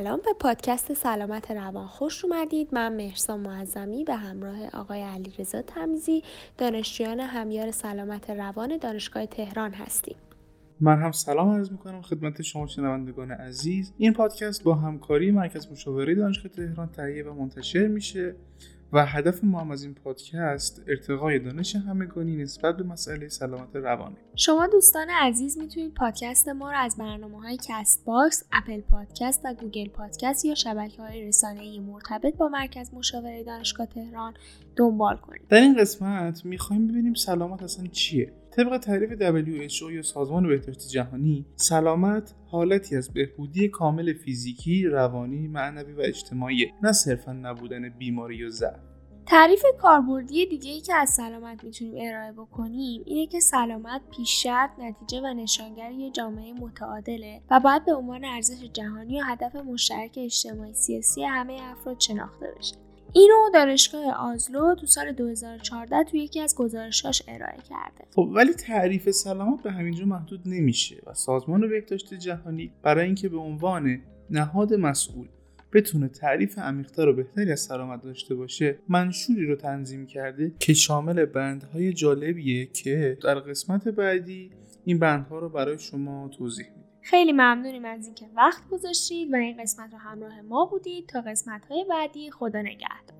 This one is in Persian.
سلام به پادکست سلامت روان. خوش اومدید. من مهرسان معظمی به همراه آقای علیرضا تمیزی دانشجویان همیار سلامت روان دانشگاه تهران هستیم. من هم سلام عرض می‌کنم خدمت شما شنوندگان عزیز. این پادکست با همکاری مرکز مشاوره دانشگاه تهران تهیه و منتشر میشه. و هدف ما هم از این پادکست ارتقای دانش همگانی نسبت به مسئله سلامت روانی شما دوستان عزیز می‌تونید پادکست ما رو از برنامه های Castbox، Apple Podcast و Google Podcast یا شبکه های رسانه مرتبط با مرکز مشاوره دانشگاه تهران دنبال کنید. در این قسمت می‌خوایم ببینیم سلامت اصلا چیه؟ طبق تعریف WHO یا سازمان بهداشت جهانی سلامت حالتی از بهبودی کامل فیزیکی، روانی، معنوی و اجتماعی نه صرفا نبودن بیماری یا ضعف. تعریف کاربردی دیگه ای که از سلامت می‌تونیم ارائه بکنیم اینه که سلامت پیش نتیجه و نشانگر یه جامعه متعادله و باید به عنوان ارزش جهانی و هدف مشترک اجتماعی سیاسی همه افراد شناخته بشه. اینو دانشگاه آزلو تو سال 2014 تو یکی از گزارشاش ارائه کرده خب ولی تعریف سلامت به همینجا محدود نمیشه و سازمان بهداشت جهانی برای اینکه به عنوان نهاد مسئول بتونه تعریف عمیقتر و بهتری از سلامت داشته باشه. منشوری رو تنظیم کرده که شامل بندهای جالبیه که در قسمت بعدی این بندها رو برای شما توضیح میدیم. خیلی ممنونیم از اینکه وقت گذاشتید و این قسمت رو همراه ما بودید. تا قسمت های بعدی خدا نگهدار.